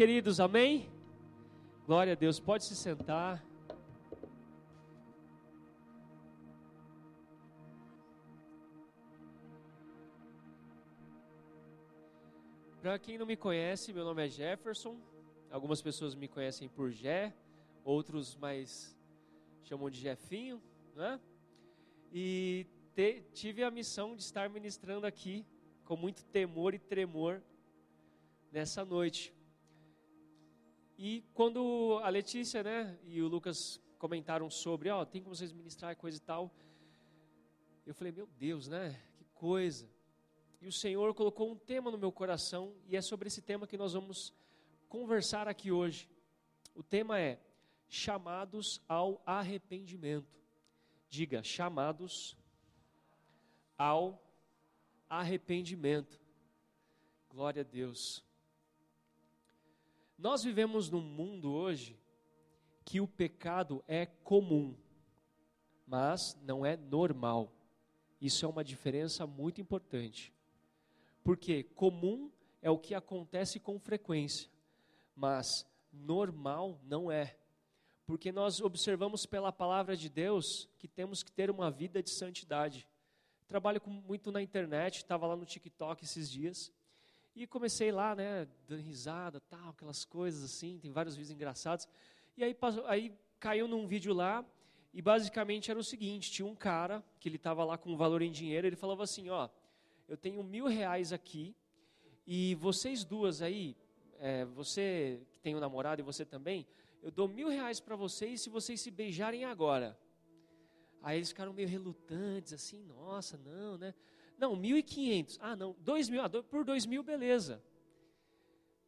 Queridos, amém? Glória a Deus, pode se sentar. Para quem não me conhece, meu nome é Jefferson. Algumas pessoas me conhecem por Jé, outros mais chamam de Jefinho, né? E te, tive a missão de estar ministrando aqui com muito temor e tremor nessa noite. E quando a Letícia, né, e o Lucas comentaram sobre, ó, oh, tem como vocês ministrar coisa e tal, eu falei, meu Deus, né, que coisa. E o Senhor colocou um tema no meu coração e é sobre esse tema que nós vamos conversar aqui hoje. O tema é chamados ao arrependimento. Diga, chamados ao arrependimento. Glória a Deus. Nós vivemos num mundo hoje que o pecado é comum, mas não é normal. Isso é uma diferença muito importante. Porque comum é o que acontece com frequência, mas normal não é. Porque nós observamos pela palavra de Deus que temos que ter uma vida de santidade. Trabalho muito na internet, estava lá no TikTok esses dias. E comecei lá, né, dando risada, tal, aquelas coisas assim, tem vários vídeos engraçados. E aí, aí caiu num vídeo lá, e basicamente era o seguinte, tinha um cara, que ele estava lá com um valor em dinheiro, ele falava assim, ó, eu tenho mil reais aqui, e vocês duas aí, é, você que tem um namorado e você também, eu dou mil reais para vocês se vocês se beijarem agora. Aí eles ficaram meio relutantes, assim, nossa, não, né? Não, 1.500. Ah, não, 2 mil. Ah, por 2 mil, beleza.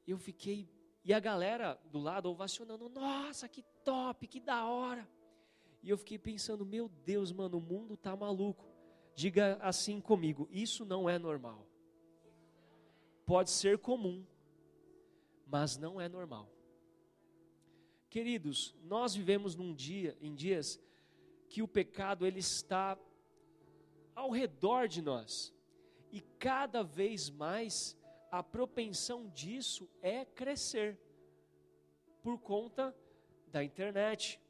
Eu fiquei. E a galera do lado ovacionando. Nossa, que top, que da hora. E eu fiquei pensando, meu Deus, mano, o mundo tá maluco. Diga assim comigo: isso não é normal. Pode ser comum, mas não é normal. Queridos, nós vivemos num dia, em dias que o pecado ele está ao redor de nós. E cada vez mais a propensão disso é crescer por conta da internet,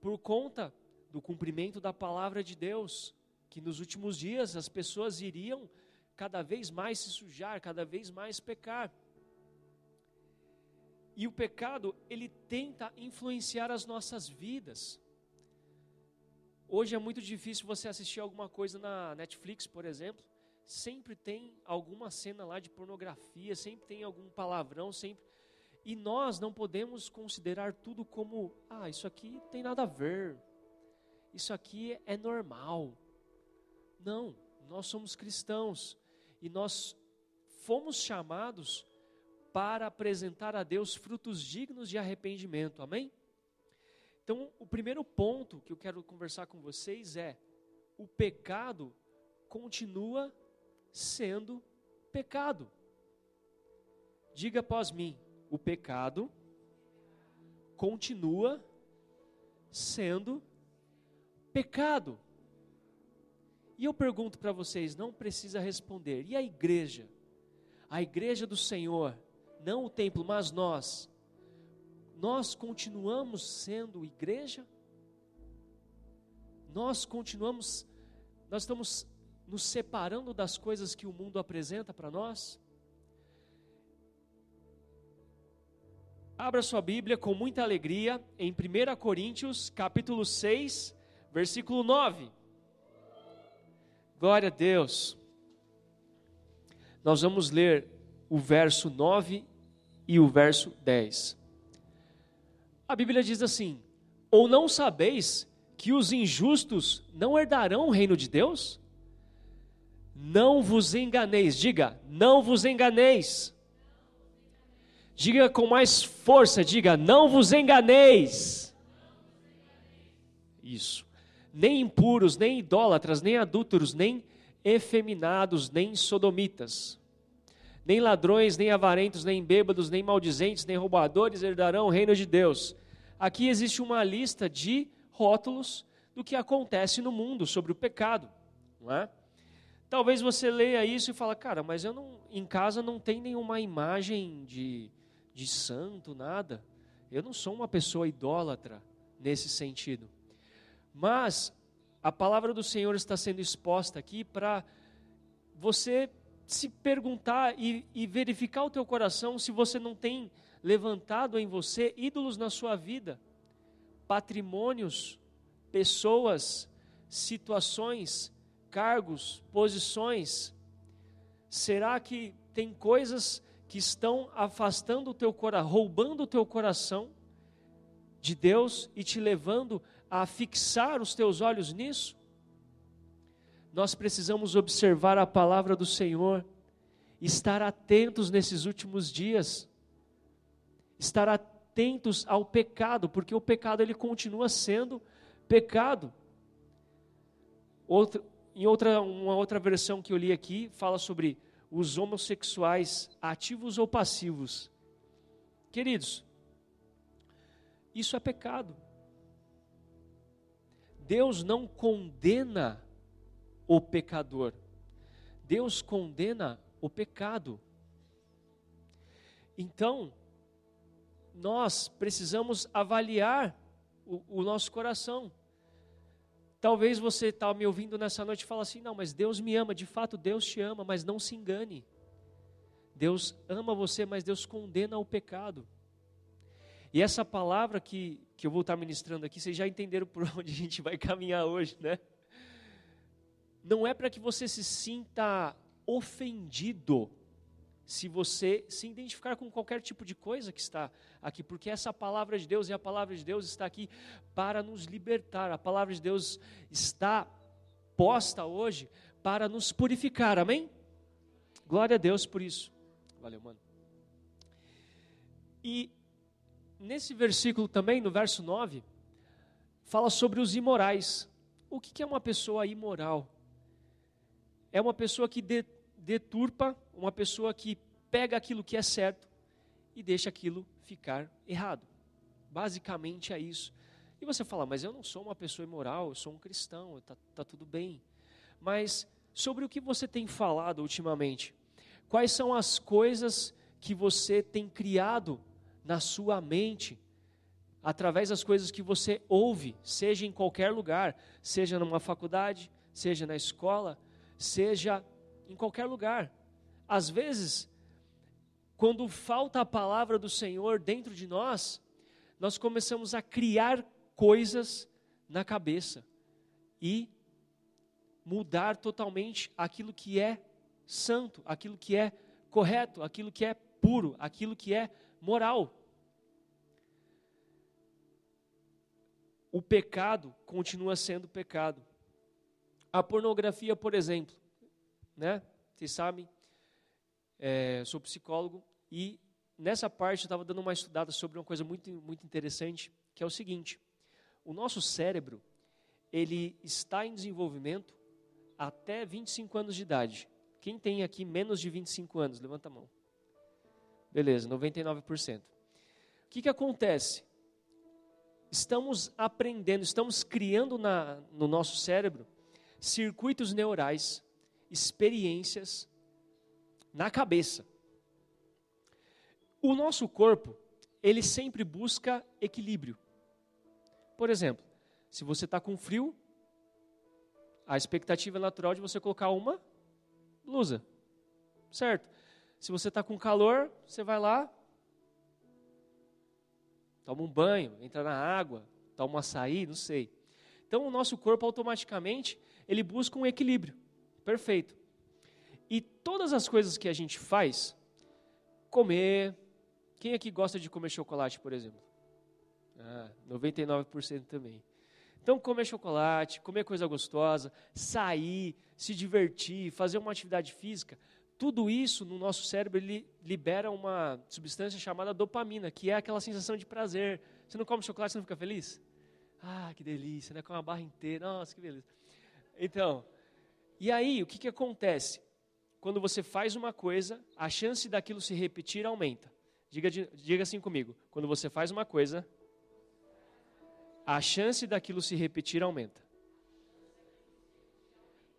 por conta do cumprimento da palavra de Deus, que nos últimos dias as pessoas iriam cada vez mais se sujar, cada vez mais pecar. E o pecado, ele tenta influenciar as nossas vidas. Hoje é muito difícil você assistir alguma coisa na Netflix, por exemplo. Sempre tem alguma cena lá de pornografia, sempre tem algum palavrão, sempre. E nós não podemos considerar tudo como, ah, isso aqui tem nada a ver. Isso aqui é normal. Não, nós somos cristãos e nós fomos chamados para apresentar a Deus frutos dignos de arrependimento. Amém? Então, o primeiro ponto que eu quero conversar com vocês é: o pecado continua sendo pecado. Diga após mim: o pecado continua sendo pecado. E eu pergunto para vocês, não precisa responder. E a igreja? A igreja do Senhor, não o templo, mas nós nós continuamos sendo igreja? Nós continuamos, nós estamos nos separando das coisas que o mundo apresenta para nós? Abra sua Bíblia com muita alegria em 1 Coríntios, capítulo 6, versículo 9. Glória a Deus. Nós vamos ler o verso 9 e o verso 10. A Bíblia diz assim: Ou não sabeis que os injustos não herdarão o reino de Deus? Não vos enganeis, diga, não vos enganeis. Diga com mais força, diga, não vos enganeis. Isso. Nem impuros, nem idólatras, nem adúlteros, nem efeminados, nem sodomitas nem ladrões, nem avarentos, nem bêbados, nem maldizentes, nem roubadores herdarão o reino de Deus. Aqui existe uma lista de rótulos do que acontece no mundo sobre o pecado, não é? Talvez você leia isso e fala, cara, mas eu não, em casa não tem nenhuma imagem de, de santo, nada. Eu não sou uma pessoa idólatra nesse sentido. Mas a palavra do Senhor está sendo exposta aqui para você se perguntar e, e, verificar o teu coração se você não tem levantado em você ídolos na sua vida, patrimônios, pessoas, situações, cargos, posições. Será que tem coisas que estão afastando o teu coração, roubando o teu coração de Deus e te levando a fixar os teus olhos nisso? Nós precisamos observar a palavra do Senhor, estar atentos nesses últimos dias, estar atentos ao pecado, porque o pecado ele continua sendo pecado. Outra, em outra, uma outra versão que eu li aqui, fala sobre os homossexuais ativos ou passivos. Queridos, isso é pecado. Deus não condena o pecador, Deus condena o pecado. Então, nós precisamos avaliar o, o nosso coração. Talvez você está me ouvindo nessa noite e fala assim: não, mas Deus me ama, de fato Deus te ama, mas não se engane. Deus ama você, mas Deus condena o pecado. E essa palavra que, que eu vou estar ministrando aqui, vocês já entenderam por onde a gente vai caminhar hoje, né? Não é para que você se sinta ofendido se você se identificar com qualquer tipo de coisa que está aqui, porque essa palavra de Deus e a palavra de Deus está aqui para nos libertar. A palavra de Deus está posta hoje para nos purificar. Amém? Glória a Deus por isso. Valeu, mano. E nesse versículo também, no verso 9, fala sobre os imorais. O que é uma pessoa imoral? É uma pessoa que deturpa, uma pessoa que pega aquilo que é certo e deixa aquilo ficar errado. Basicamente é isso. E você fala, mas eu não sou uma pessoa imoral, eu sou um cristão, está tá tudo bem. Mas sobre o que você tem falado ultimamente? Quais são as coisas que você tem criado na sua mente, através das coisas que você ouve, seja em qualquer lugar, seja numa faculdade, seja na escola, seja em qualquer lugar. Às vezes, quando falta a palavra do Senhor dentro de nós, nós começamos a criar coisas na cabeça e mudar totalmente aquilo que é santo, aquilo que é correto, aquilo que é puro, aquilo que é moral. O pecado continua sendo pecado. A pornografia, por exemplo, né? Vocês sabem, é, sou psicólogo e nessa parte eu estava dando uma estudada sobre uma coisa muito, muito interessante, que é o seguinte: o nosso cérebro ele está em desenvolvimento até 25 anos de idade. Quem tem aqui menos de 25 anos? Levanta a mão. Beleza, 99%. O que, que acontece? Estamos aprendendo, estamos criando na, no nosso cérebro circuitos neurais experiências na cabeça. O nosso corpo, ele sempre busca equilíbrio. Por exemplo, se você está com frio, a expectativa é natural de você colocar uma blusa, certo? Se você está com calor, você vai lá, toma um banho, entra na água, toma um açaí, não sei. Então, o nosso corpo automaticamente ele busca um equilíbrio. Perfeito. E todas as coisas que a gente faz, comer. Quem aqui gosta de comer chocolate, por exemplo? Ah, 99% também. Então, comer chocolate, comer coisa gostosa, sair, se divertir, fazer uma atividade física, tudo isso no nosso cérebro ele libera uma substância chamada dopamina, que é aquela sensação de prazer. Você não come chocolate, você não fica feliz? Ah, que delícia, né? Com uma barra inteira, nossa, que beleza. Então, e aí, o que, que acontece? Quando você faz uma coisa, a chance daquilo se repetir aumenta. Diga, diga assim comigo: quando você faz uma coisa, a chance daquilo se repetir aumenta.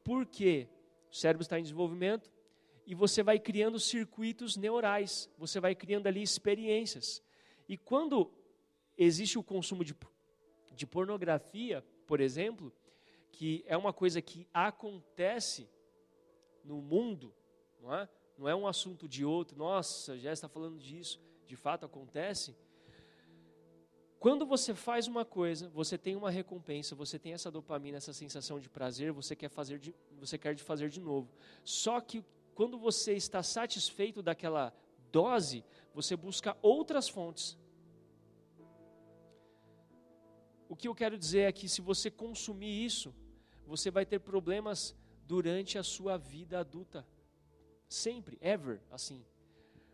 Porque o cérebro está em desenvolvimento e você vai criando circuitos neurais, você vai criando ali experiências. E quando existe o consumo de, de pornografia, por exemplo, que é uma coisa que acontece no mundo, não é? Não é um assunto de outro, nossa, já está falando disso, de fato acontece. Quando você faz uma coisa, você tem uma recompensa, você tem essa dopamina, essa sensação de prazer, você quer fazer de, você quer de fazer de novo. Só que quando você está satisfeito daquela dose, você busca outras fontes. O que eu quero dizer é que se você consumir isso, você vai ter problemas durante a sua vida adulta. Sempre, ever, assim.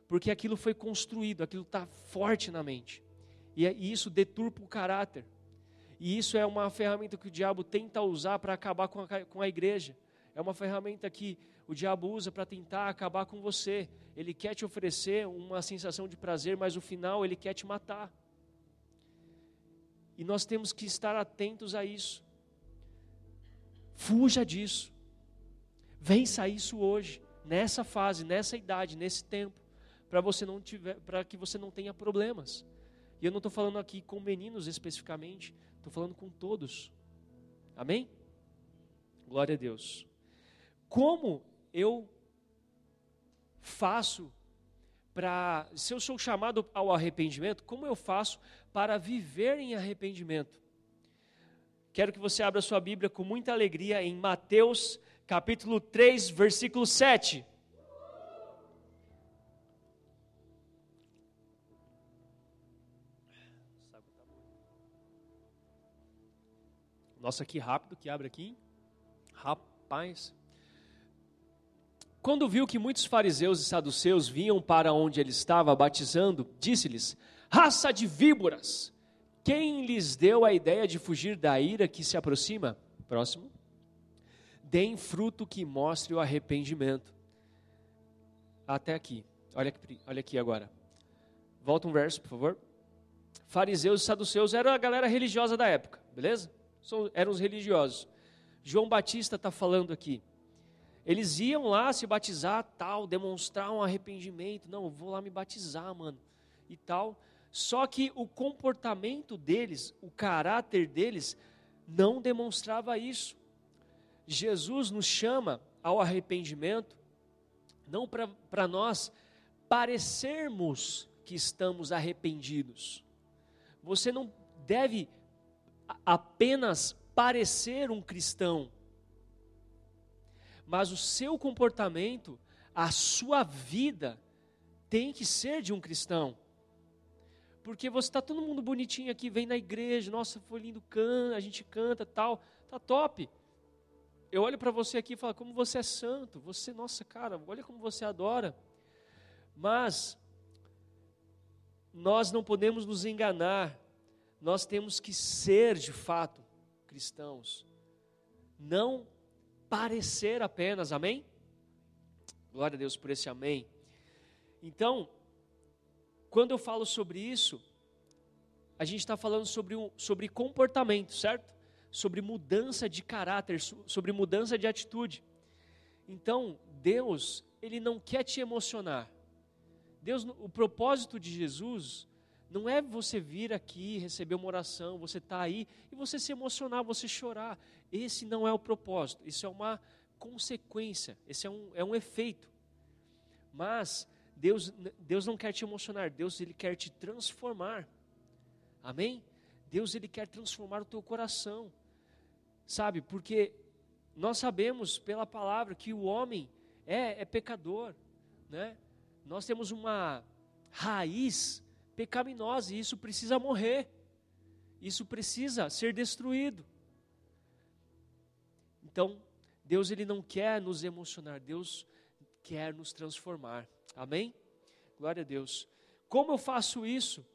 Porque aquilo foi construído, aquilo está forte na mente. E, é, e isso deturpa o caráter. E isso é uma ferramenta que o diabo tenta usar para acabar com a, com a igreja. É uma ferramenta que o diabo usa para tentar acabar com você. Ele quer te oferecer uma sensação de prazer, mas no final ele quer te matar. E nós temos que estar atentos a isso. Fuja disso. Vença isso hoje, nessa fase, nessa idade, nesse tempo, para você não tiver, para que você não tenha problemas. E eu não estou falando aqui com meninos especificamente, estou falando com todos. Amém? Glória a Deus. Como eu faço para, se eu sou chamado ao arrependimento, como eu faço para viver em arrependimento? Quero que você abra sua Bíblia com muita alegria em Mateus capítulo 3, versículo 7. Nossa, que rápido que abre aqui. Rapaz. Quando viu que muitos fariseus e saduceus vinham para onde ele estava batizando, disse-lhes: Raça de víboras! Quem lhes deu a ideia de fugir da ira que se aproxima? Próximo. Deem fruto que mostre o arrependimento. Até aqui. Olha aqui, olha aqui agora. Volta um verso, por favor. Fariseus e saduceus eram a galera religiosa da época, beleza? eram os religiosos. João Batista está falando aqui. Eles iam lá se batizar, tal, demonstrar um arrependimento. Não, vou lá me batizar, mano. E tal. Só que o comportamento deles, o caráter deles, não demonstrava isso. Jesus nos chama ao arrependimento, não para nós parecermos que estamos arrependidos. Você não deve apenas parecer um cristão mas o seu comportamento, a sua vida, tem que ser de um cristão. Porque você está todo mundo bonitinho aqui, vem na igreja, nossa, foi lindo, canta, a gente canta, tal, tá top. Eu olho para você aqui e falo, como você é santo, você, nossa cara, olha como você adora. Mas nós não podemos nos enganar, nós temos que ser de fato cristãos. Não parecer apenas, amém? Glória a Deus por esse amém. Então, quando eu falo sobre isso, a gente está falando sobre, um, sobre comportamento, certo? Sobre mudança de caráter, sobre mudança de atitude. Então, Deus, Ele não quer te emocionar. Deus, o propósito de Jesus não é você vir aqui, receber uma oração, você estar tá aí e você se emocionar, você chorar. Esse não é o propósito, isso é uma consequência, esse é um, é um efeito. Mas Deus, Deus não quer te emocionar, Deus ele quer te transformar. Amém? Deus ele quer transformar o teu coração. Sabe? Porque nós sabemos pela palavra que o homem é, é pecador, né? Nós temos uma raiz pecaminosa e isso precisa morrer. Isso precisa ser destruído. Então, Deus ele não quer nos emocionar, Deus quer nos transformar. Amém? Glória a Deus. Como eu faço isso?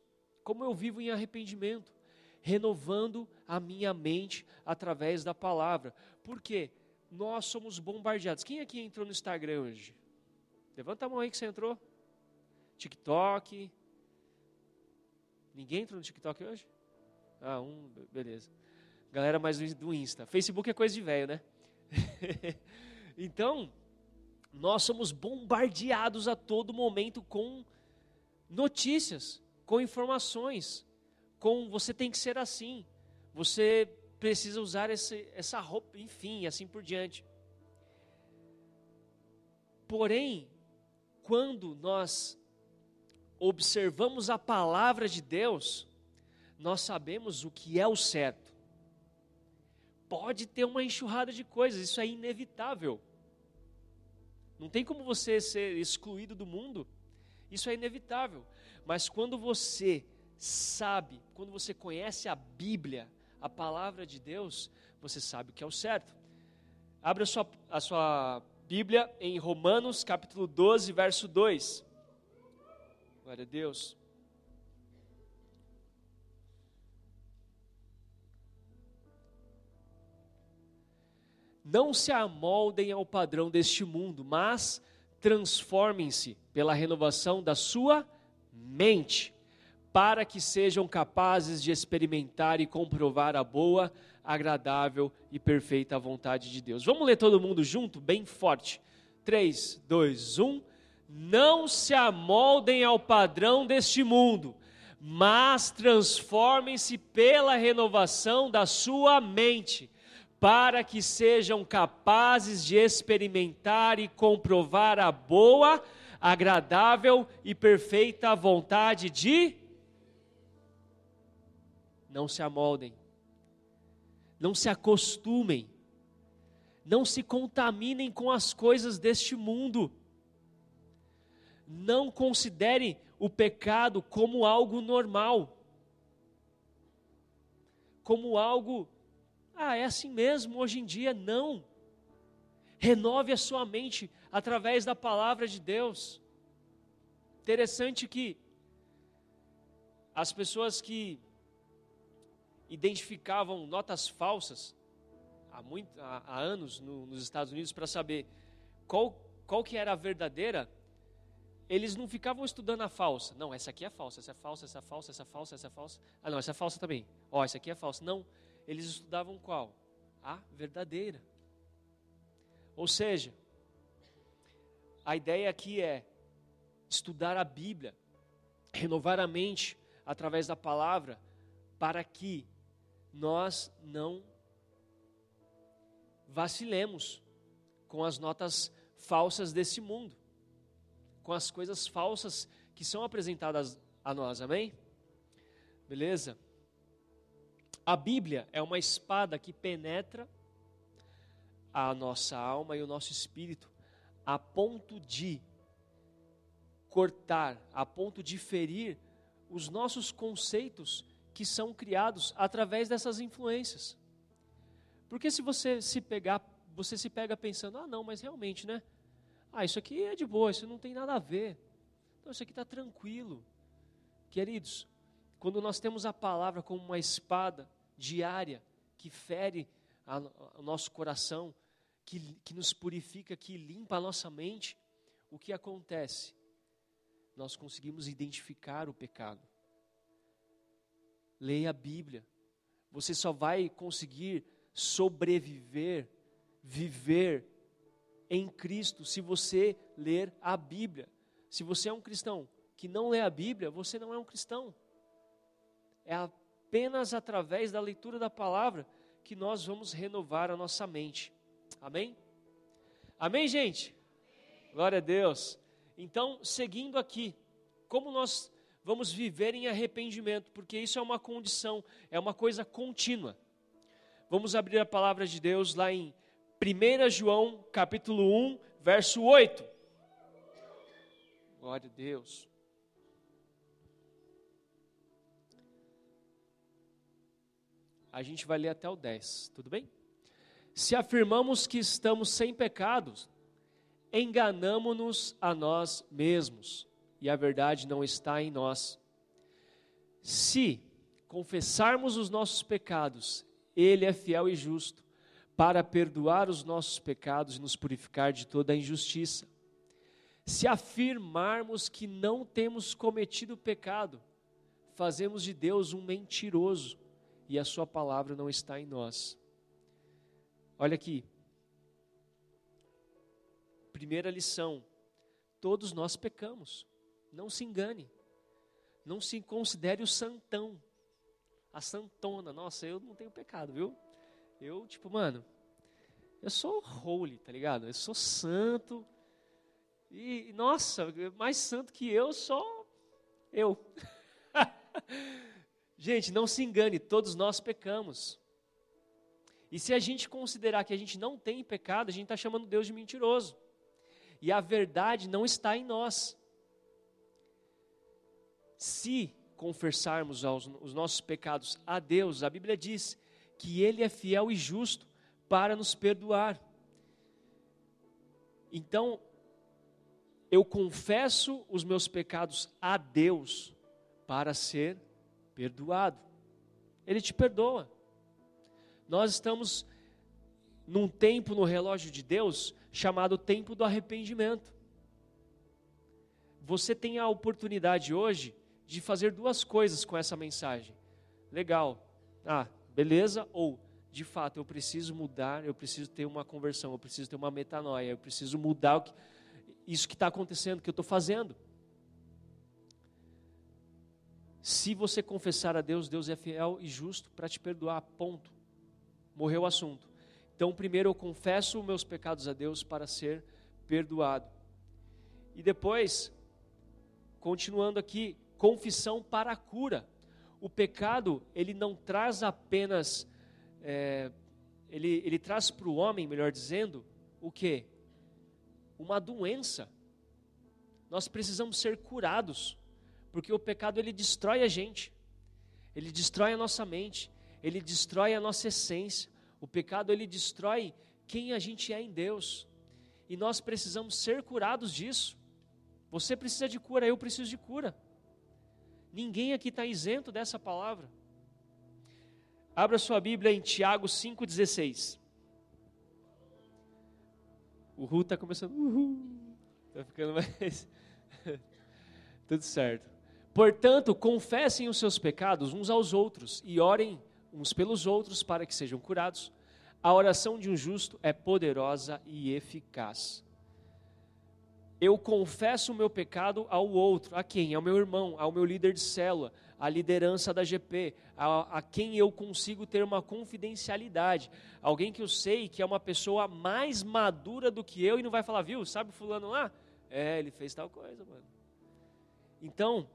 Como eu vivo em arrependimento? Renovando a minha mente através da palavra. Porque nós somos bombardeados. Quem aqui entrou no Instagram hoje? Levanta a mão aí que você entrou. TikTok, Ninguém entrou no TikTok hoje? Ah, um, beleza. Galera mais do Insta. Facebook é coisa de velho, né? então, nós somos bombardeados a todo momento com notícias, com informações, com você tem que ser assim, você precisa usar esse, essa roupa, enfim, assim por diante. Porém, quando nós observamos a palavra de Deus, nós sabemos o que é o certo. Pode ter uma enxurrada de coisas, isso é inevitável. Não tem como você ser excluído do mundo, isso é inevitável. Mas quando você sabe, quando você conhece a Bíblia, a palavra de Deus, você sabe o que é o certo. Abra a sua, a sua Bíblia em Romanos capítulo 12, verso 2. Glória a Deus. Não se amoldem ao padrão deste mundo, mas transformem-se pela renovação da sua mente, para que sejam capazes de experimentar e comprovar a boa, agradável e perfeita vontade de Deus. Vamos ler todo mundo junto, bem forte. 3, 2, 1. Não se amoldem ao padrão deste mundo, mas transformem-se pela renovação da sua mente, para que sejam capazes de experimentar e comprovar a boa, agradável e perfeita vontade de. Não se amoldem, não se acostumem, não se contaminem com as coisas deste mundo não considere o pecado como algo normal, como algo, ah, é assim mesmo hoje em dia. Não. Renove a sua mente através da palavra de Deus. Interessante que as pessoas que identificavam notas falsas há, muito, há, há anos no, nos Estados Unidos para saber qual, qual que era a verdadeira, eles não ficavam estudando a falsa. Não, essa aqui é falsa, essa é falsa, essa é falsa, essa é falsa, essa é falsa. Ah, não, essa é falsa também. Ó, oh, essa aqui é falsa. Não, eles estudavam qual? A verdadeira. Ou seja, a ideia aqui é estudar a Bíblia, renovar a mente através da palavra, para que nós não vacilemos com as notas falsas desse mundo com as coisas falsas que são apresentadas a nós, amém? Beleza? A Bíblia é uma espada que penetra a nossa alma e o nosso espírito a ponto de cortar, a ponto de ferir os nossos conceitos que são criados através dessas influências. Porque se você se pegar, você se pega pensando, ah, não, mas realmente, né? Ah, isso aqui é de boa, isso não tem nada a ver. Então, isso aqui está tranquilo. Queridos, quando nós temos a palavra como uma espada diária que fere a, a, o nosso coração, que, que nos purifica, que limpa a nossa mente, o que acontece? Nós conseguimos identificar o pecado. Leia a Bíblia. Você só vai conseguir sobreviver, viver em Cristo se você ler a Bíblia. Se você é um cristão que não lê a Bíblia, você não é um cristão. É apenas através da leitura da palavra que nós vamos renovar a nossa mente. Amém? Amém, gente? Glória a Deus. Então, seguindo aqui, como nós vamos viver em arrependimento, porque isso é uma condição, é uma coisa contínua. Vamos abrir a palavra de Deus lá em 1 João capítulo 1, verso 8. Glória a Deus. A gente vai ler até o 10, tudo bem? Se afirmamos que estamos sem pecados, enganamos-nos a nós mesmos, e a verdade não está em nós. Se confessarmos os nossos pecados, Ele é fiel e justo para perdoar os nossos pecados e nos purificar de toda a injustiça. Se afirmarmos que não temos cometido pecado, fazemos de Deus um mentiroso e a Sua palavra não está em nós. Olha aqui. Primeira lição: todos nós pecamos. Não se engane. Não se considere o santão. A santona. Nossa, eu não tenho pecado, viu? Eu, tipo, mano, eu sou holy, tá ligado? Eu sou santo. E, nossa, mais santo que eu, só eu. gente, não se engane, todos nós pecamos. E se a gente considerar que a gente não tem pecado, a gente está chamando Deus de mentiroso. E a verdade não está em nós. Se confessarmos os nossos pecados a Deus, a Bíblia diz que Ele é fiel e justo para nos perdoar. Então, eu confesso os meus pecados a Deus para ser perdoado. Ele te perdoa. Nós estamos num tempo no relógio de Deus chamado tempo do arrependimento. Você tem a oportunidade hoje de fazer duas coisas com essa mensagem. Legal. Ah, beleza? Ou, de fato, eu preciso mudar, eu preciso ter uma conversão, eu preciso ter uma metanoia, eu preciso mudar que, isso que está acontecendo, que eu estou fazendo. Se você confessar a Deus, Deus é fiel e justo para te perdoar, ponto morreu o assunto. Então, primeiro eu confesso meus pecados a Deus para ser perdoado. E depois, continuando aqui, confissão para a cura. O pecado, ele não traz apenas, é, ele, ele traz para o homem, melhor dizendo, o que? Uma doença. Nós precisamos ser curados, porque o pecado ele destrói a gente, ele destrói a nossa mente, ele destrói a nossa essência. O pecado ele destrói quem a gente é em Deus. E nós precisamos ser curados disso. Você precisa de cura, eu preciso de cura. Ninguém aqui está isento dessa palavra. Abra sua Bíblia em Tiago 5,16. O Ru está começando. Está ficando mais. Tudo certo. Portanto, confessem os seus pecados uns aos outros e orem uns pelos outros para que sejam curados. A oração de um justo é poderosa e eficaz. Eu confesso o meu pecado ao outro, a quem? Ao meu irmão, ao meu líder de célula, à liderança da GP, a, a, quem eu consigo ter uma confidencialidade, alguém que eu sei que é uma pessoa mais madura do que eu e não vai falar, viu, sabe fulano lá? É, ele fez tal coisa, mano. Então,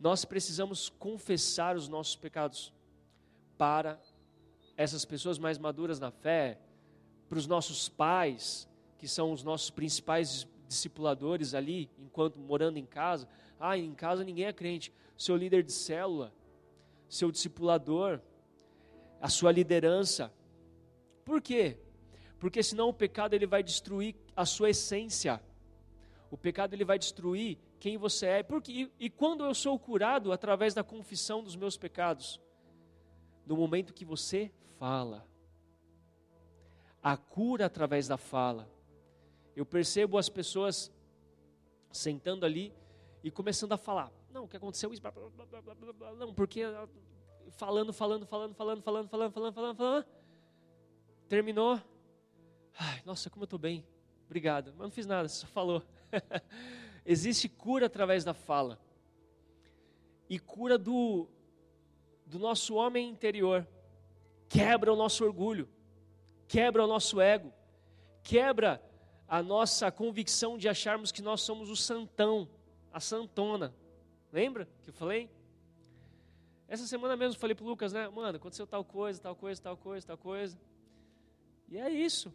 nós precisamos confessar os nossos pecados para essas pessoas mais maduras na fé, para os nossos pais, que são os nossos principais discipuladores ali, enquanto morando em casa. Ah, em casa ninguém é crente. Seu líder de célula, seu discipulador, a sua liderança. Por quê? Porque senão o pecado ele vai destruir a sua essência. O pecado ele vai destruir quem você é. Porque, e, e quando eu sou curado através da confissão dos meus pecados? no momento que você fala. A cura através da fala. Eu percebo as pessoas sentando ali e começando a falar. Não, o que aconteceu isso? Não, porque falando, falando, falando, falando, falando, falando, falando, falando, falando. Terminou. Ai, nossa, como eu estou bem. Obrigado. Mas não fiz nada, só falou. Existe cura através da fala. E cura do, do nosso homem interior, quebra o nosso orgulho, quebra o nosso ego, quebra a nossa convicção de acharmos que nós somos o santão, a santona. Lembra que eu falei? Essa semana mesmo eu falei para o Lucas, né? Mano, aconteceu tal coisa, tal coisa, tal coisa, tal coisa. E é isso.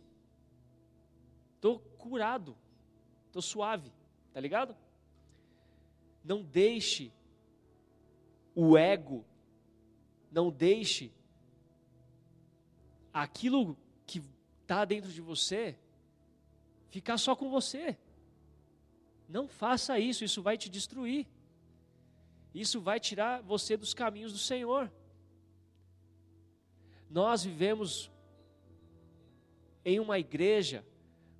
Estou curado. Estou suave. Tá ligado? Não deixe o ego não deixe aquilo que está dentro de você ficar só com você. Não faça isso, isso vai te destruir. Isso vai tirar você dos caminhos do Senhor. Nós vivemos em uma igreja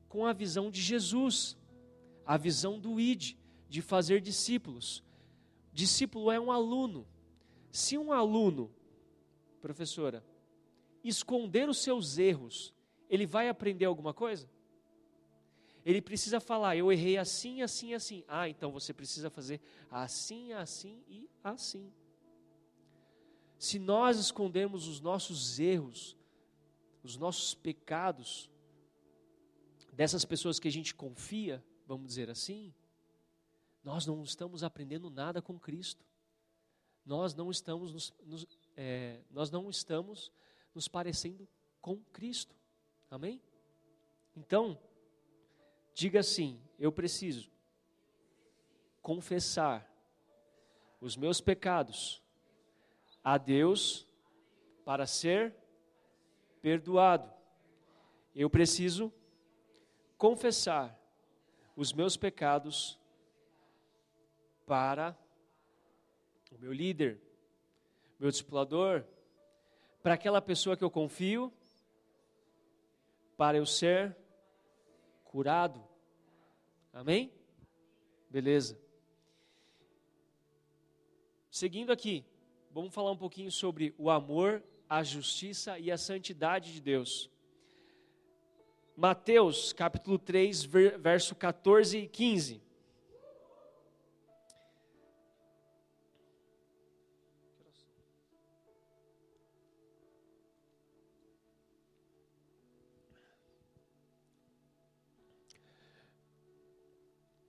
com a visão de Jesus, a visão do ID, de fazer discípulos. Discípulo é um aluno. Se um aluno professora, esconder os seus erros, ele vai aprender alguma coisa? Ele precisa falar: eu errei assim, assim, assim. Ah, então você precisa fazer assim, assim e assim. Se nós escondermos os nossos erros, os nossos pecados, dessas pessoas que a gente confia, vamos dizer assim, nós não estamos aprendendo nada com Cristo. Nós não estamos nos, nos é, nós não estamos nos parecendo com Cristo. Amém? Então, diga assim: eu preciso confessar os meus pecados a Deus para ser perdoado. Eu preciso confessar os meus pecados para o meu líder, meu discipulador, para aquela pessoa que eu confio, para eu ser curado. Amém? Beleza. Seguindo aqui, vamos falar um pouquinho sobre o amor, a justiça e a santidade de Deus. Mateus capítulo 3, verso 14 e 15.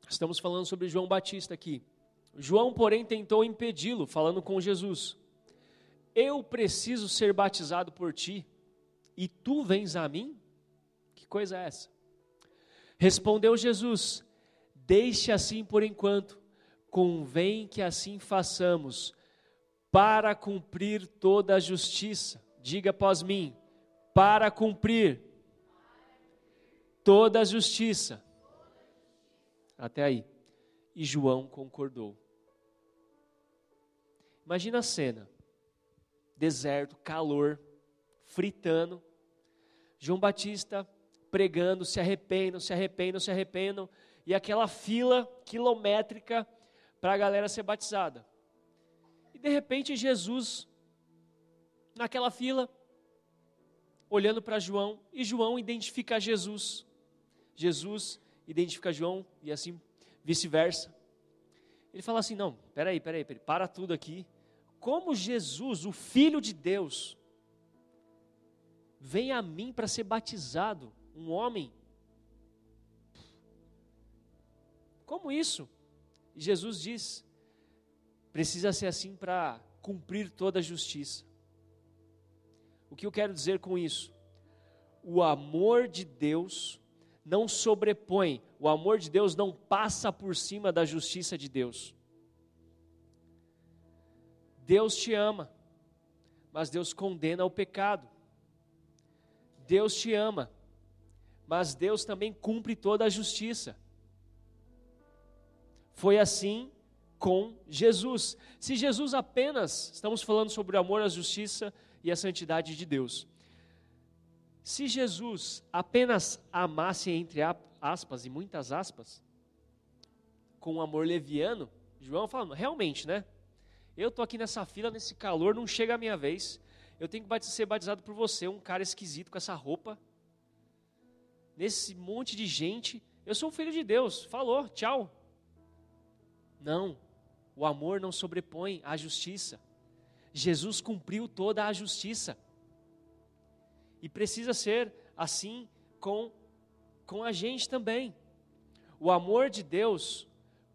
Estamos falando sobre João Batista aqui. João, porém, tentou impedi-lo, falando com Jesus: Eu preciso ser batizado por ti, e tu vens a mim? Que coisa é essa? Respondeu Jesus: Deixe assim por enquanto, convém que assim façamos, para cumprir toda a justiça. Diga após mim: para cumprir toda a justiça. Até aí. E João concordou. Imagina a cena: deserto, calor, fritando. João Batista pregando, se arrependam, se arrependam, se arrependam, e aquela fila quilométrica para a galera ser batizada. E de repente Jesus, naquela fila, olhando para João, e João identifica Jesus. Jesus identifica João e assim vice-versa. Ele fala assim: não, peraí, peraí, peraí, para tudo aqui. Como Jesus, o Filho de Deus, vem a mim para ser batizado, um homem? Como isso? Jesus diz: precisa ser assim para cumprir toda a justiça. O que eu quero dizer com isso? O amor de Deus não sobrepõe, o amor de Deus não passa por cima da justiça de Deus. Deus te ama, mas Deus condena o pecado. Deus te ama, mas Deus também cumpre toda a justiça. Foi assim com Jesus. Se Jesus apenas, estamos falando sobre o amor, a justiça e a santidade de Deus. Se Jesus apenas amasse, entre aspas e muitas aspas, com um amor leviano, João falando, realmente, né? Eu estou aqui nessa fila, nesse calor, não chega a minha vez. Eu tenho que ser batizado por você, um cara esquisito com essa roupa, nesse monte de gente. Eu sou um filho de Deus, falou, tchau. Não, o amor não sobrepõe a justiça. Jesus cumpriu toda a justiça. E precisa ser assim com, com a gente também. O amor de Deus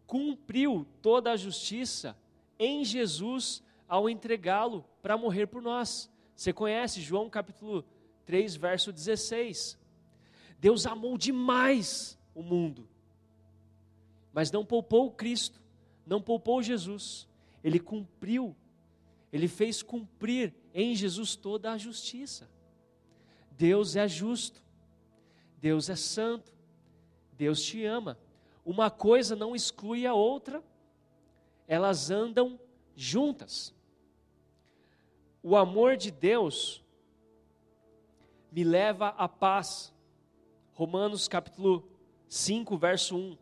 cumpriu toda a justiça em Jesus ao entregá-lo para morrer por nós. Você conhece João capítulo 3, verso 16. Deus amou demais o mundo, mas não poupou Cristo, não poupou Jesus. Ele cumpriu, ele fez cumprir em Jesus toda a justiça. Deus é justo, Deus é santo, Deus te ama. Uma coisa não exclui a outra, elas andam juntas. O amor de Deus me leva à paz. Romanos capítulo 5, verso 1.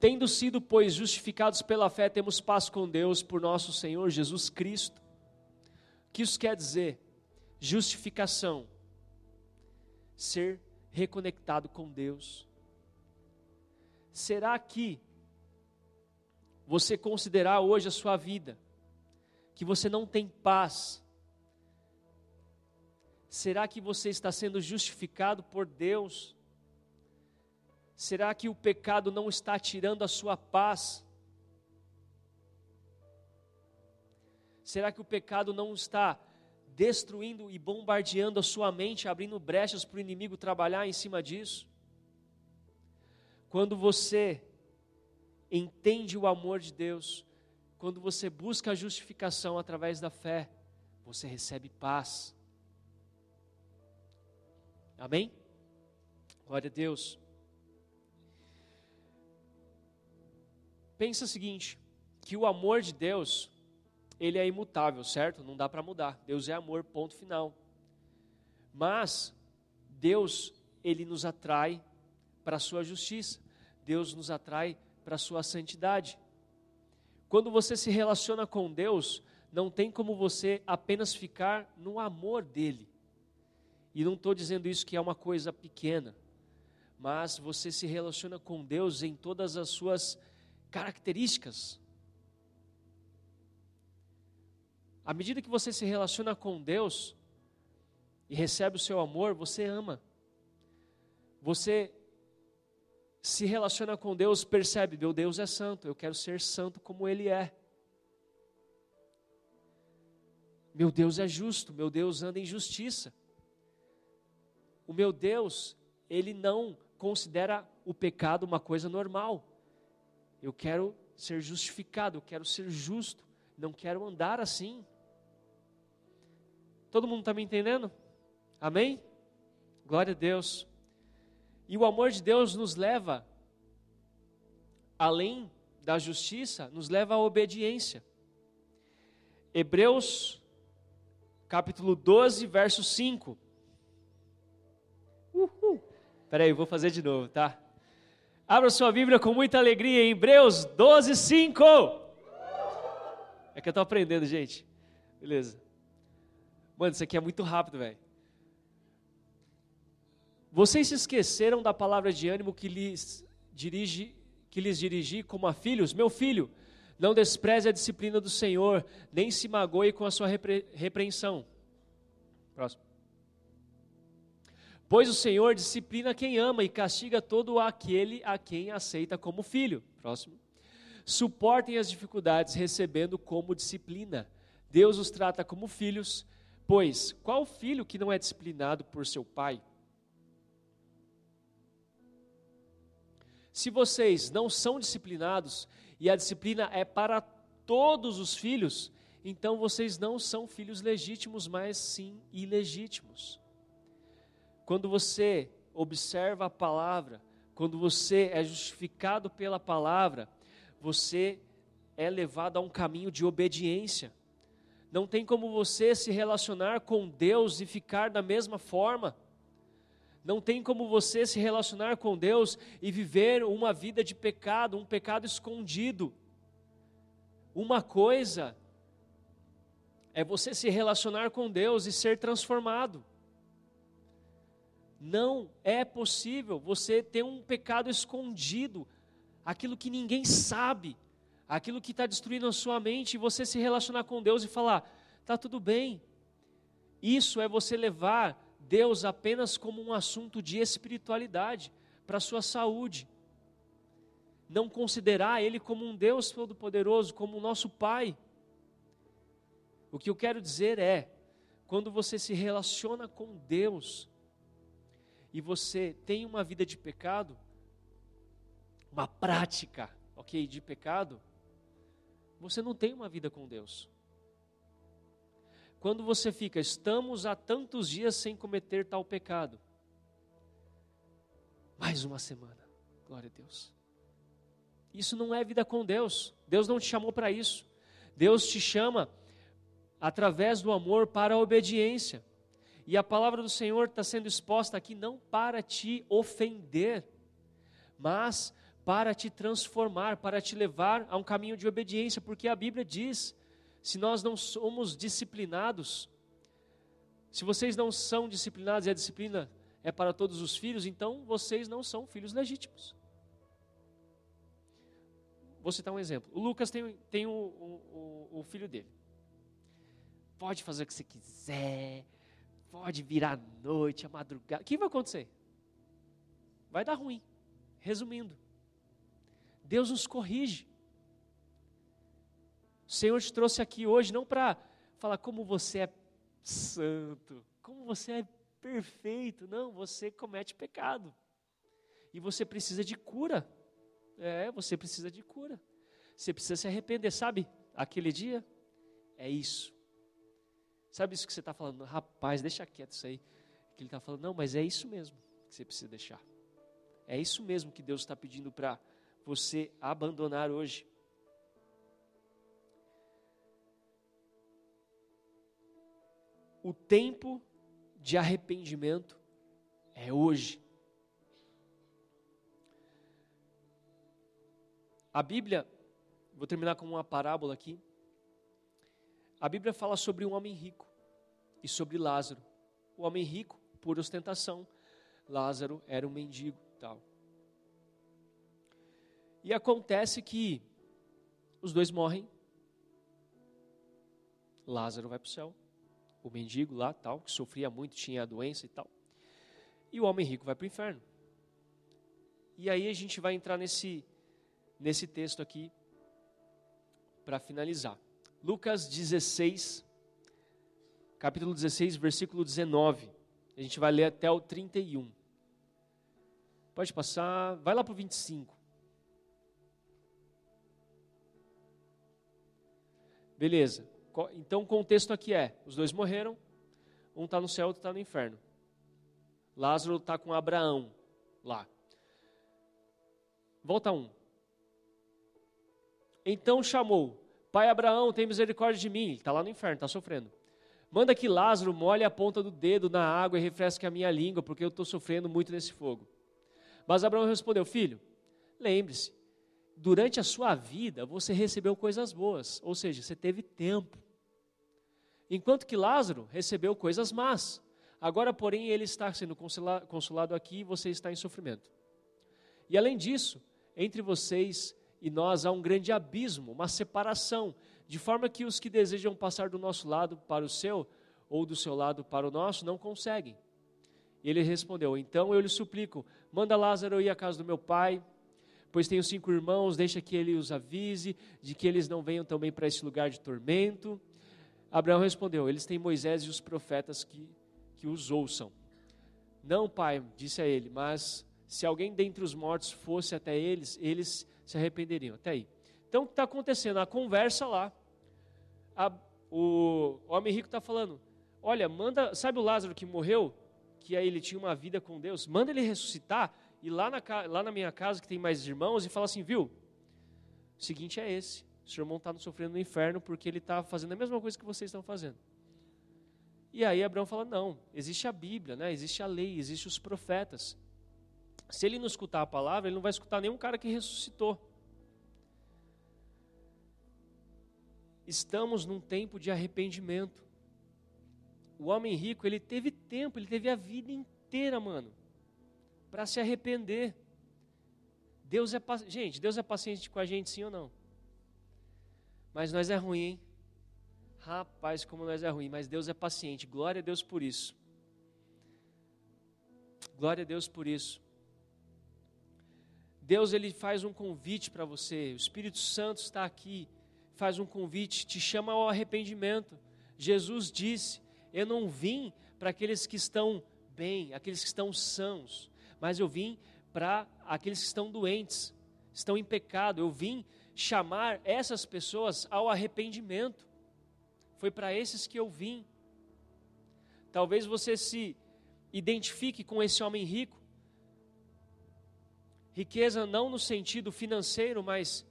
Tendo sido, pois, justificados pela fé, temos paz com Deus por nosso Senhor Jesus Cristo que isso quer dizer? Justificação. Ser reconectado com Deus? Será que você considerar hoje a sua vida que você não tem paz? Será que você está sendo justificado por Deus? Será que o pecado não está tirando a sua paz? Será que o pecado não está destruindo e bombardeando a sua mente, abrindo brechas para o inimigo trabalhar em cima disso? Quando você entende o amor de Deus, quando você busca a justificação através da fé, você recebe paz. Amém? Glória a Deus. Pensa o seguinte, que o amor de Deus, ele é imutável, certo? Não dá para mudar. Deus é amor, ponto final. Mas Deus, ele nos atrai para a sua justiça. Deus nos atrai para a sua santidade. Quando você se relaciona com Deus, não tem como você apenas ficar no amor dele. E não estou dizendo isso que é uma coisa pequena, mas você se relaciona com Deus em todas as suas características. À medida que você se relaciona com Deus e recebe o seu amor, você ama. Você se relaciona com Deus, percebe, meu Deus é santo, eu quero ser santo como Ele é. Meu Deus é justo, meu Deus anda em justiça. O meu Deus, Ele não considera o pecado uma coisa normal. Eu quero ser justificado, eu quero ser justo, não quero andar assim. Todo mundo está me entendendo? Amém? Glória a Deus. E o amor de Deus nos leva, além da justiça, nos leva à obediência. Hebreus, capítulo 12, verso 5. Uhul. Peraí, eu vou fazer de novo, tá? Abra sua Bíblia com muita alegria em Hebreus 12, 5. É que eu estou aprendendo, gente. Beleza. Mano, isso aqui é muito rápido, velho. Vocês se esqueceram da palavra de ânimo que lhes dirige, que lhes dirigi como a filhos? Meu filho, não despreze a disciplina do Senhor, nem se magoe com a sua repre, repreensão. Próximo. Pois o Senhor disciplina quem ama e castiga todo aquele a quem aceita como filho. Próximo. Suportem as dificuldades recebendo como disciplina. Deus os trata como filhos Pois, qual filho que não é disciplinado por seu pai? Se vocês não são disciplinados e a disciplina é para todos os filhos, então vocês não são filhos legítimos, mas sim ilegítimos. Quando você observa a palavra, quando você é justificado pela palavra, você é levado a um caminho de obediência. Não tem como você se relacionar com Deus e ficar da mesma forma. Não tem como você se relacionar com Deus e viver uma vida de pecado, um pecado escondido. Uma coisa é você se relacionar com Deus e ser transformado. Não é possível você ter um pecado escondido, aquilo que ninguém sabe, aquilo que está destruindo a sua mente, e você se relacionar com Deus e falar: está tudo bem. Isso é você levar Deus apenas como um assunto de espiritualidade para a sua saúde. Não considerar Ele como um Deus todo-poderoso, como o nosso Pai. O que eu quero dizer é, quando você se relaciona com Deus e você tem uma vida de pecado, uma prática, ok, de pecado, você não tem uma vida com Deus. Quando você fica, estamos há tantos dias sem cometer tal pecado. Mais uma semana, glória a Deus. Isso não é vida com Deus. Deus não te chamou para isso. Deus te chama através do amor para a obediência. E a palavra do Senhor está sendo exposta aqui não para te ofender, mas para te transformar, para te levar a um caminho de obediência, porque a Bíblia diz: se nós não somos disciplinados, se vocês não são disciplinados e a disciplina é para todos os filhos, então vocês não são filhos legítimos. Vou citar um exemplo. O Lucas tem, tem o, o, o, filho dele. Pode fazer o que você quiser, pode virar à noite, à madrugada. O que vai acontecer? Vai dar ruim. Resumindo, Deus nos corrige. O Senhor te trouxe aqui hoje não para falar como você é santo, como você é perfeito. Não, você comete pecado. E você precisa de cura. É, você precisa de cura. Você precisa se arrepender, sabe? Aquele dia é isso. Sabe isso que você está falando? Rapaz, deixa quieto isso aí. Que ele está falando, não, mas é isso mesmo que você precisa deixar. É isso mesmo que Deus está pedindo para você abandonar hoje. O tempo de arrependimento é hoje. A Bíblia, vou terminar com uma parábola aqui. A Bíblia fala sobre um homem rico e sobre Lázaro. O homem rico, por ostentação, Lázaro era um mendigo, tal. E acontece que os dois morrem. Lázaro vai para o céu o mendigo lá, tal, que sofria muito, tinha a doença e tal. E o homem rico vai para o inferno. E aí a gente vai entrar nesse, nesse texto aqui para finalizar. Lucas 16, capítulo 16, versículo 19. A gente vai ler até o 31. Pode passar, vai lá para o 25. Beleza. Então o contexto aqui é: os dois morreram, um está no céu, outro está no inferno. Lázaro está com Abraão lá. Volta um. Então chamou: Pai Abraão, tem misericórdia de mim. Ele está lá no inferno, está sofrendo. Manda que Lázaro molhe a ponta do dedo na água e refresque a minha língua, porque eu estou sofrendo muito nesse fogo. Mas Abraão respondeu: Filho, lembre-se, durante a sua vida você recebeu coisas boas, ou seja, você teve tempo. Enquanto que Lázaro recebeu coisas más. Agora, porém, ele está sendo consolado aqui e você está em sofrimento. E além disso, entre vocês e nós há um grande abismo, uma separação, de forma que os que desejam passar do nosso lado para o seu, ou do seu lado para o nosso, não conseguem. Ele respondeu: Então eu lhe suplico, manda Lázaro ir à casa do meu pai, pois tenho cinco irmãos, deixa que ele os avise de que eles não venham também para esse lugar de tormento. Abraão respondeu: Eles têm Moisés e os profetas que, que os ouçam. Não, pai, disse a ele, mas se alguém dentre os mortos fosse até eles, eles se arrependeriam. Até aí. Então, o que está acontecendo? A conversa lá. A, o, homem rico está falando: Olha, manda, sabe o Lázaro que morreu? Que aí ele tinha uma vida com Deus? Manda ele ressuscitar e lá na, lá na minha casa, que tem mais irmãos, e fala assim: Viu? O seguinte é esse o seu irmão está sofrendo no inferno porque ele está fazendo a mesma coisa que vocês estão fazendo. E aí Abraão fala: não, existe a Bíblia, né? existe a lei, existem os profetas. Se ele não escutar a palavra, ele não vai escutar nenhum cara que ressuscitou. Estamos num tempo de arrependimento. O homem rico, ele teve tempo, ele teve a vida inteira, mano, para se arrepender. Deus é, gente, Deus é paciente com a gente, sim ou não? Mas nós é ruim, hein? Rapaz, como nós é ruim, mas Deus é paciente. Glória a Deus por isso. Glória a Deus por isso. Deus ele faz um convite para você. O Espírito Santo está aqui, faz um convite, te chama ao arrependimento. Jesus disse: Eu não vim para aqueles que estão bem, aqueles que estão sãos, mas eu vim para aqueles que estão doentes, estão em pecado. Eu vim chamar essas pessoas ao arrependimento. Foi para esses que eu vim. Talvez você se identifique com esse homem rico. Riqueza não no sentido financeiro, mas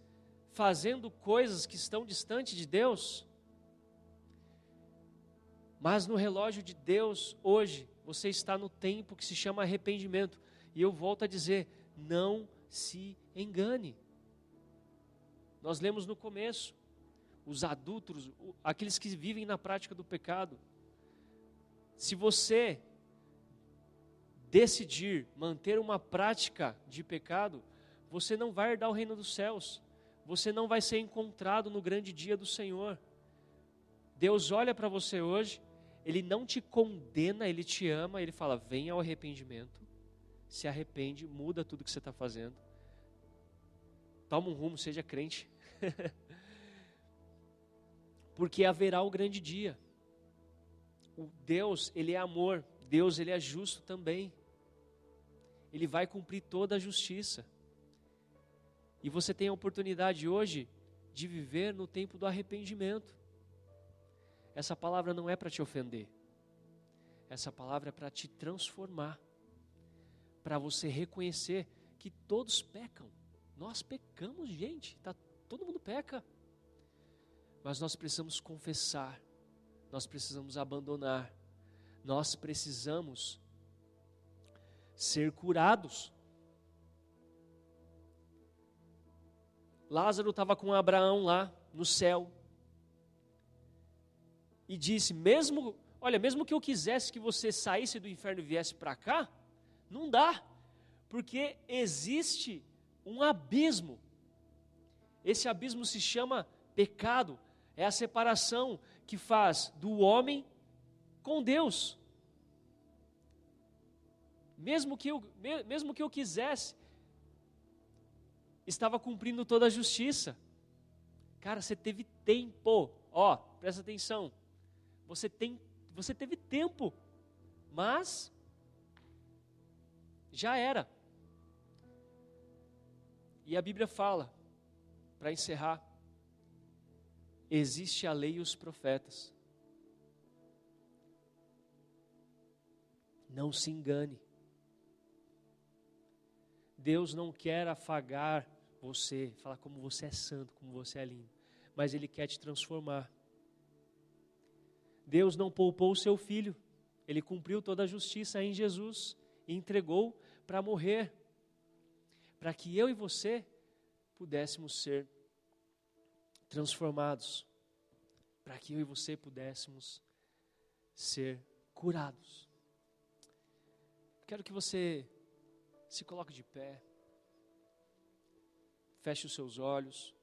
fazendo coisas que estão distante de Deus. Mas no relógio de Deus, hoje, você está no tempo que se chama arrependimento. E eu volto a dizer: não se engane. Nós lemos no começo, os adúlteros, aqueles que vivem na prática do pecado. Se você decidir manter uma prática de pecado, você não vai herdar o reino dos céus. Você não vai ser encontrado no grande dia do Senhor. Deus olha para você hoje, Ele não te condena, Ele te ama, Ele fala: venha ao arrependimento, se arrepende, muda tudo que você está fazendo, toma um rumo, seja crente. Porque haverá o grande dia. O Deus, Ele é amor, Deus, Ele é justo também. Ele vai cumprir toda a justiça. E você tem a oportunidade hoje de viver no tempo do arrependimento. Essa palavra não é para te ofender. Essa palavra é para te transformar. Para você reconhecer que todos pecam. Nós pecamos, gente. Tá, todo mundo peca. Mas nós precisamos confessar. Nós precisamos abandonar. Nós precisamos ser curados. Lázaro estava com Abraão lá no céu e disse: mesmo, olha, mesmo que eu quisesse que você saísse do inferno e viesse para cá, não dá, porque existe um abismo. Esse abismo se chama pecado, é a separação que faz do homem com Deus. Mesmo que eu, mesmo que eu quisesse, estava cumprindo toda a justiça. Cara, você teve tempo, ó, presta atenção. Você tem, você teve tempo, mas já era. E a Bíblia fala, para encerrar, existe a lei e os profetas. Não se engane. Deus não quer afagar você, falar como você é santo, como você é lindo, mas Ele quer te transformar. Deus não poupou o seu filho, Ele cumpriu toda a justiça em Jesus e entregou para morrer, para que eu e você pudéssemos ser transformados, para que eu e você pudéssemos ser curados. Quero que você se coloque de pé. Feche os seus olhos.